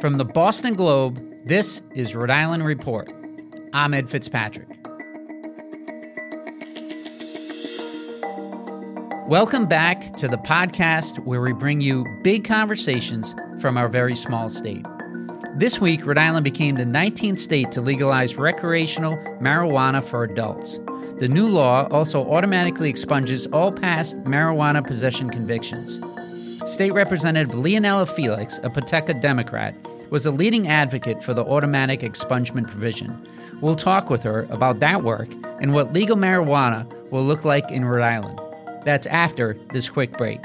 From the Boston Globe, this is Rhode Island Report. I'm Ed Fitzpatrick. Welcome back to the podcast where we bring you big conversations from our very small state. This week, Rhode Island became the 19th state to legalize recreational marijuana for adults. The new law also automatically expunges all past marijuana possession convictions. State Representative Leonela Felix, a Pawtucket Democrat, was a leading advocate for the automatic expungement provision. We'll talk with her about that work and what legal marijuana will look like in Rhode Island. That's after this quick break.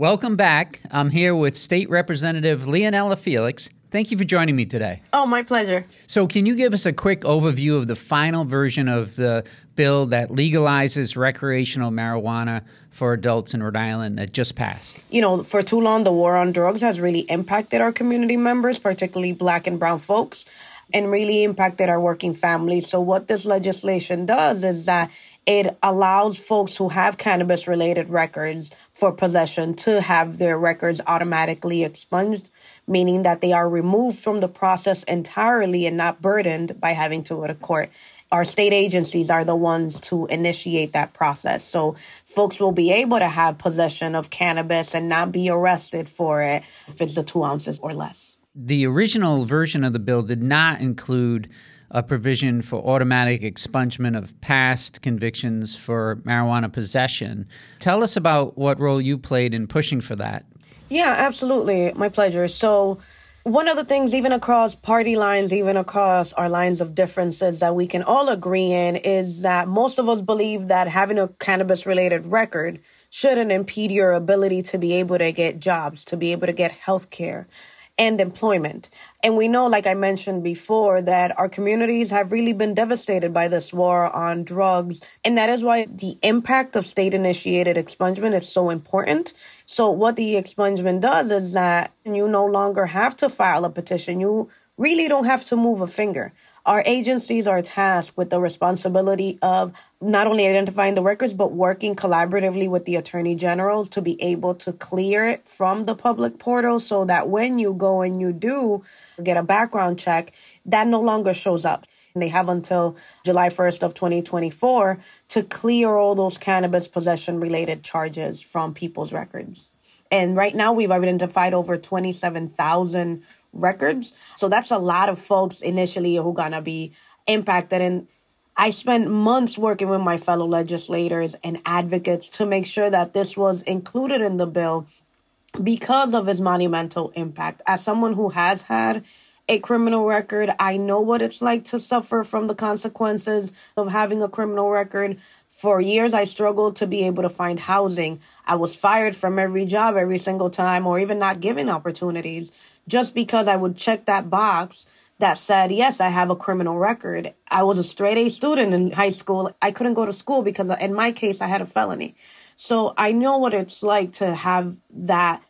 Welcome back. I'm here with State Representative Leonela Felix. Thank you for joining me today. Oh, my pleasure. So, can you give us a quick overview of the final version of the bill that legalizes recreational marijuana for adults in Rhode Island that just passed? You know, for too long, the war on drugs has really impacted our community members, particularly black and brown folks, and really impacted our working families. So, what this legislation does is that it allows folks who have cannabis related records for possession to have their records automatically expunged, meaning that they are removed from the process entirely and not burdened by having to go to court. Our state agencies are the ones to initiate that process. So folks will be able to have possession of cannabis and not be arrested for it if it's the two ounces or less. The original version of the bill did not include a provision for automatic expungement of past convictions for marijuana possession. Tell us about what role you played in pushing for that. Yeah, absolutely. My pleasure. So, one of the things, even across party lines, even across our lines of differences that we can all agree in, is that most of us believe that having a cannabis related record shouldn't impede your ability to be able to get jobs, to be able to get health care and employment. And we know, like I mentioned before, that our communities have really been devastated by this war on drugs. And that is why the impact of state initiated expungement is so important. So, what the expungement does is that you no longer have to file a petition. You really don't have to move a finger. Our agencies are tasked with the responsibility of not only identifying the records, but working collaboratively with the attorney generals to be able to clear it from the public portal so that when you go and you do get a background check, that no longer shows up. And they have until July 1st of 2024 to clear all those cannabis possession related charges from people's records. And right now we've identified over 27,000 records. So that's a lot of folks initially who gonna be impacted. And I spent months working with my fellow legislators and advocates to make sure that this was included in the bill because of its monumental impact. As someone who has had a criminal record, I know what it's like to suffer from the consequences of having a criminal record. For years, I struggled to be able to find housing. I was fired from every job every single time, or even not given opportunities just because I would check that box that said, yes, I have a criminal record. I was a straight A student in high school. I couldn't go to school because in my case, I had a felony. So I know what it's like to have that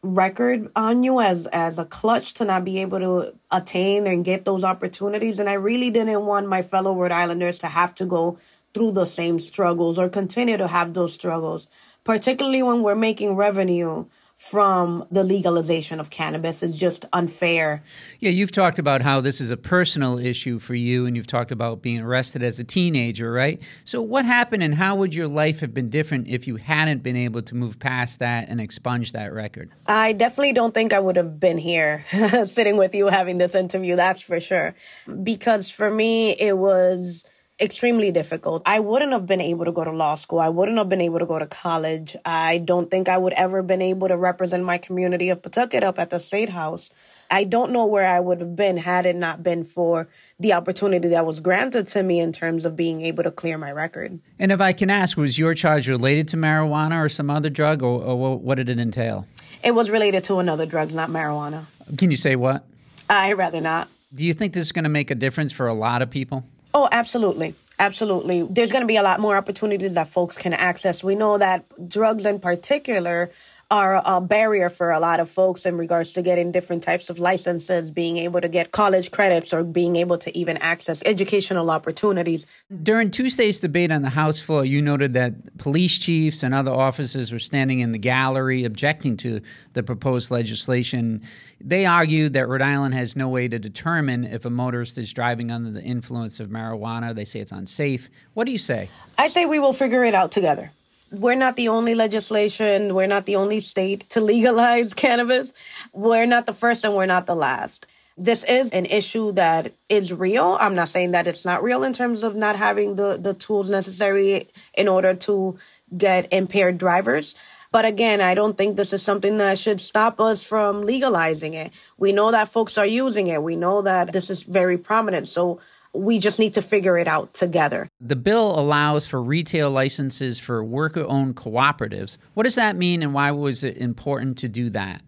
record on you as as a clutch to not be able to attain and get those opportunities and I really didn't want my fellow Rhode Islanders to have to go through the same struggles or continue to have those struggles, particularly when we're making revenue from the legalization of cannabis is just unfair. Yeah, you've talked about how this is a personal issue for you, and you've talked about being arrested as a teenager, right? So, what happened, and how would your life have been different if you hadn't been able to move past that and expunge that record? I definitely don't think I would have been here sitting with you having this interview, that's for sure. Because for me, it was extremely difficult. I wouldn't have been able to go to law school. I wouldn't have been able to go to college. I don't think I would ever been able to represent my community of Pawtucket up at the state house. I don't know where I would have been had it not been for the opportunity that was granted to me in terms of being able to clear my record. And if I can ask, was your charge related to marijuana or some other drug, or, or what did it entail? It was related to another drugs, not marijuana. Can you say what? I rather not. Do you think this is going to make a difference for a lot of people? Oh, absolutely. Absolutely. There's going to be a lot more opportunities that folks can access. We know that drugs in particular are a barrier for a lot of folks in regards to getting different types of licenses, being able to get college credits, or being able to even access educational opportunities. During Tuesday's debate on the House floor, you noted that police chiefs and other officers were standing in the gallery objecting to the proposed legislation. They argued that Rhode Island has no way to determine if a motorist is driving under the influence of marijuana. They say it's unsafe. What do you say? I say we will figure it out together we're not the only legislation, we're not the only state to legalize cannabis. We're not the first and we're not the last. This is an issue that is real. I'm not saying that it's not real in terms of not having the, the tools necessary in order to get impaired drivers. But again, I don't think this is something that should stop us from legalizing it. We know that folks are using it. We know that this is very prominent. So we just need to figure it out together. The bill allows for retail licenses for worker owned cooperatives. What does that mean, and why was it important to do that?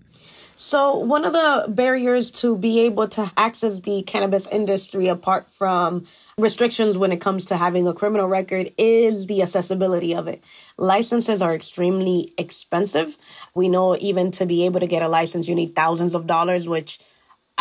So, one of the barriers to be able to access the cannabis industry, apart from restrictions when it comes to having a criminal record, is the accessibility of it. Licenses are extremely expensive. We know even to be able to get a license, you need thousands of dollars, which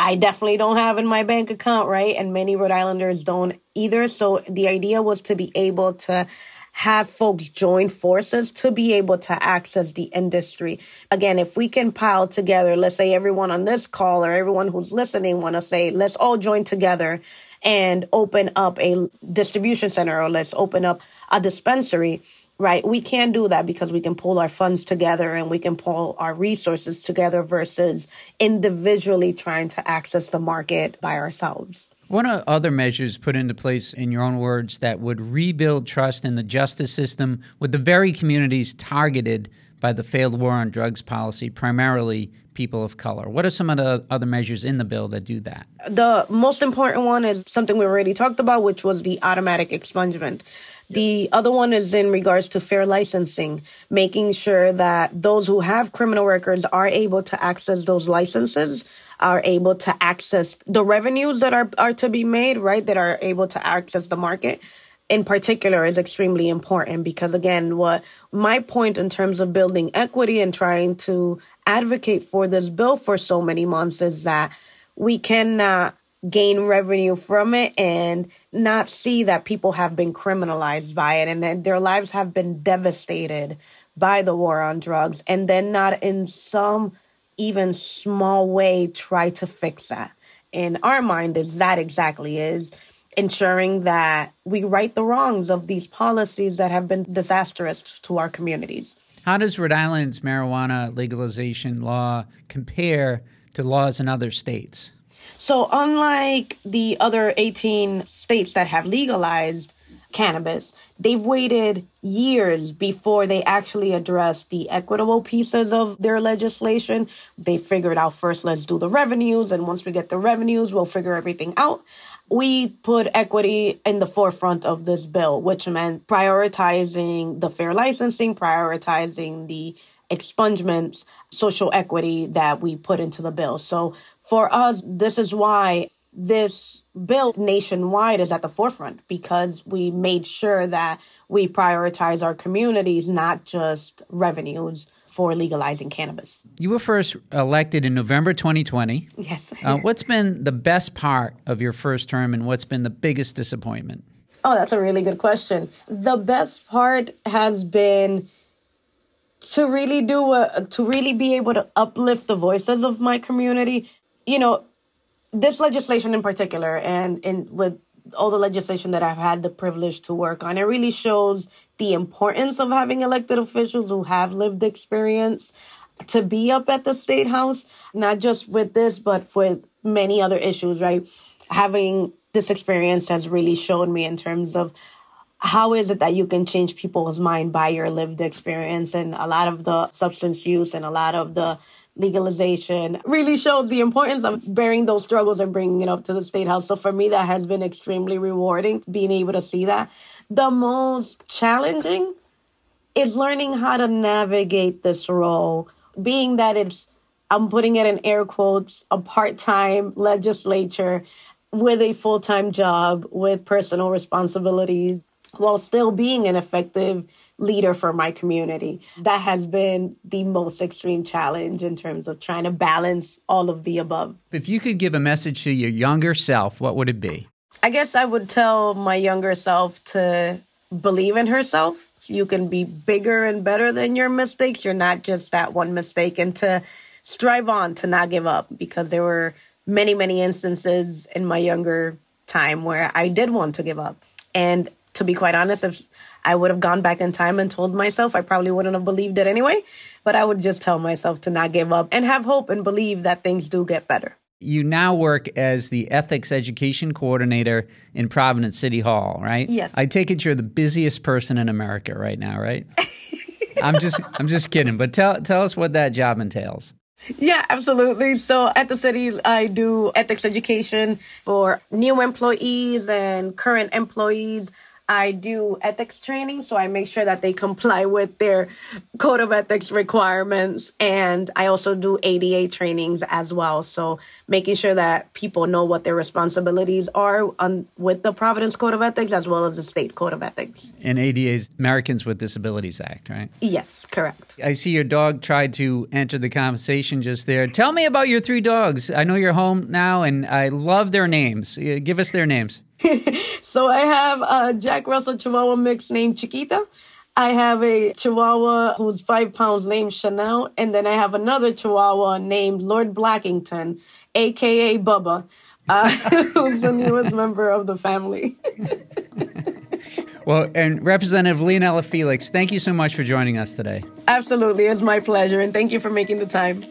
I definitely don't have in my bank account, right? And many Rhode Islanders don't either. So the idea was to be able to have folks join forces to be able to access the industry. Again, if we can pile together, let's say everyone on this call or everyone who's listening want to say, let's all join together and open up a distribution center or let's open up a dispensary right? We can do that because we can pull our funds together and we can pull our resources together versus individually trying to access the market by ourselves. What are other measures put into place, in your own words, that would rebuild trust in the justice system with the very communities targeted by the failed war on drugs policy, primarily people of color? What are some of the other measures in the bill that do that? The most important one is something we already talked about, which was the automatic expungement. The other one is in regards to fair licensing, making sure that those who have criminal records are able to access those licenses, are able to access the revenues that are, are to be made, right? That are able to access the market in particular is extremely important because again, what my point in terms of building equity and trying to advocate for this bill for so many months is that we cannot gain revenue from it and not see that people have been criminalized by it and that their lives have been devastated by the war on drugs and then not in some even small way try to fix that. In our mind is that exactly is ensuring that we right the wrongs of these policies that have been disastrous to our communities how does rhode island's marijuana legalization law compare to laws in other states so, unlike the other 18 states that have legalized cannabis, they've waited years before they actually address the equitable pieces of their legislation. They figured out first, let's do the revenues. And once we get the revenues, we'll figure everything out. We put equity in the forefront of this bill, which meant prioritizing the fair licensing, prioritizing the expungements, social equity that we put into the bill. So for us, this is why this bill nationwide is at the forefront because we made sure that we prioritize our communities, not just revenues for legalizing cannabis. You were first elected in November 2020. Yes. uh, what's been the best part of your first term and what's been the biggest disappointment? Oh, that's a really good question. The best part has been to really do a, to really be able to uplift the voices of my community. You know, this legislation in particular, and in with all the legislation that I've had the privilege to work on, it really shows the importance of having elected officials who have lived experience to be up at the state house, not just with this, but with many other issues, right? Having this experience has really shown me in terms of how is it that you can change people's mind by your lived experience and a lot of the substance use and a lot of the legalization really shows the importance of bearing those struggles and bringing it up to the state house. So for me, that has been extremely rewarding being able to see that. The most challenging is learning how to navigate this role, being that it's, I'm putting it in air quotes, a part time legislature with a full time job with personal responsibilities while still being an effective leader for my community. That has been the most extreme challenge in terms of trying to balance all of the above. If you could give a message to your younger self, what would it be? I guess I would tell my younger self to believe in herself. So you can be bigger and better than your mistakes. You're not just that one mistake and to strive on to not give up because there were many, many instances in my younger time where I did want to give up. And to be quite honest, if I would have gone back in time and told myself, I probably wouldn't have believed it anyway. But I would just tell myself to not give up and have hope and believe that things do get better. You now work as the ethics education coordinator in Providence City Hall, right? Yes. I take it you're the busiest person in America right now, right? I'm just I'm just kidding, but tell tell us what that job entails. Yeah, absolutely. So at the city, I do ethics education for new employees and current employees. I do ethics training, so I make sure that they comply with their code of ethics requirements. And I also do ADA trainings as well. So making sure that people know what their responsibilities are on, with the Providence Code of Ethics as well as the state code of ethics. And ADA's Americans with Disabilities Act, right? Yes, correct. I see your dog tried to enter the conversation just there. Tell me about your three dogs. I know you're home now, and I love their names. Uh, give us their names. so I have a Jack Russell Chihuahua mix named Chiquita. I have a Chihuahua who's five pounds named Chanel, and then I have another Chihuahua named Lord Blackington, aka Bubba, uh, who's the newest member of the family. well, and Representative Leonela Felix, thank you so much for joining us today. Absolutely, it's my pleasure, and thank you for making the time.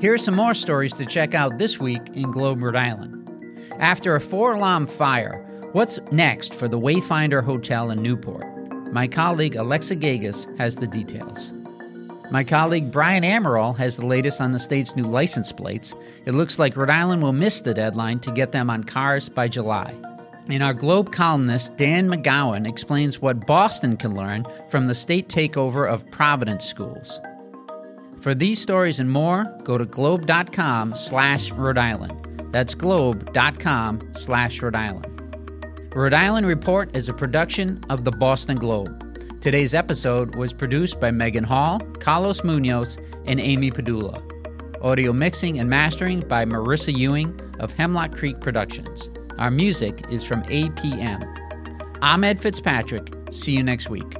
Here are some more stories to check out this week in Globe, Rhode Island. After a four alarm fire, what's next for the Wayfinder Hotel in Newport? My colleague Alexa Gagosz has the details. My colleague Brian Amaral has the latest on the state's new license plates. It looks like Rhode Island will miss the deadline to get them on cars by July. And our Globe columnist Dan McGowan explains what Boston can learn from the state takeover of Providence schools. For these stories and more, go to globe.com slash Rhode Island. That's globe.com slash Rhode Island. Rhode Island Report is a production of the Boston Globe. Today's episode was produced by Megan Hall, Carlos Munoz, and Amy Padula. Audio mixing and mastering by Marissa Ewing of Hemlock Creek Productions. Our music is from APM. I'm Ed Fitzpatrick. See you next week.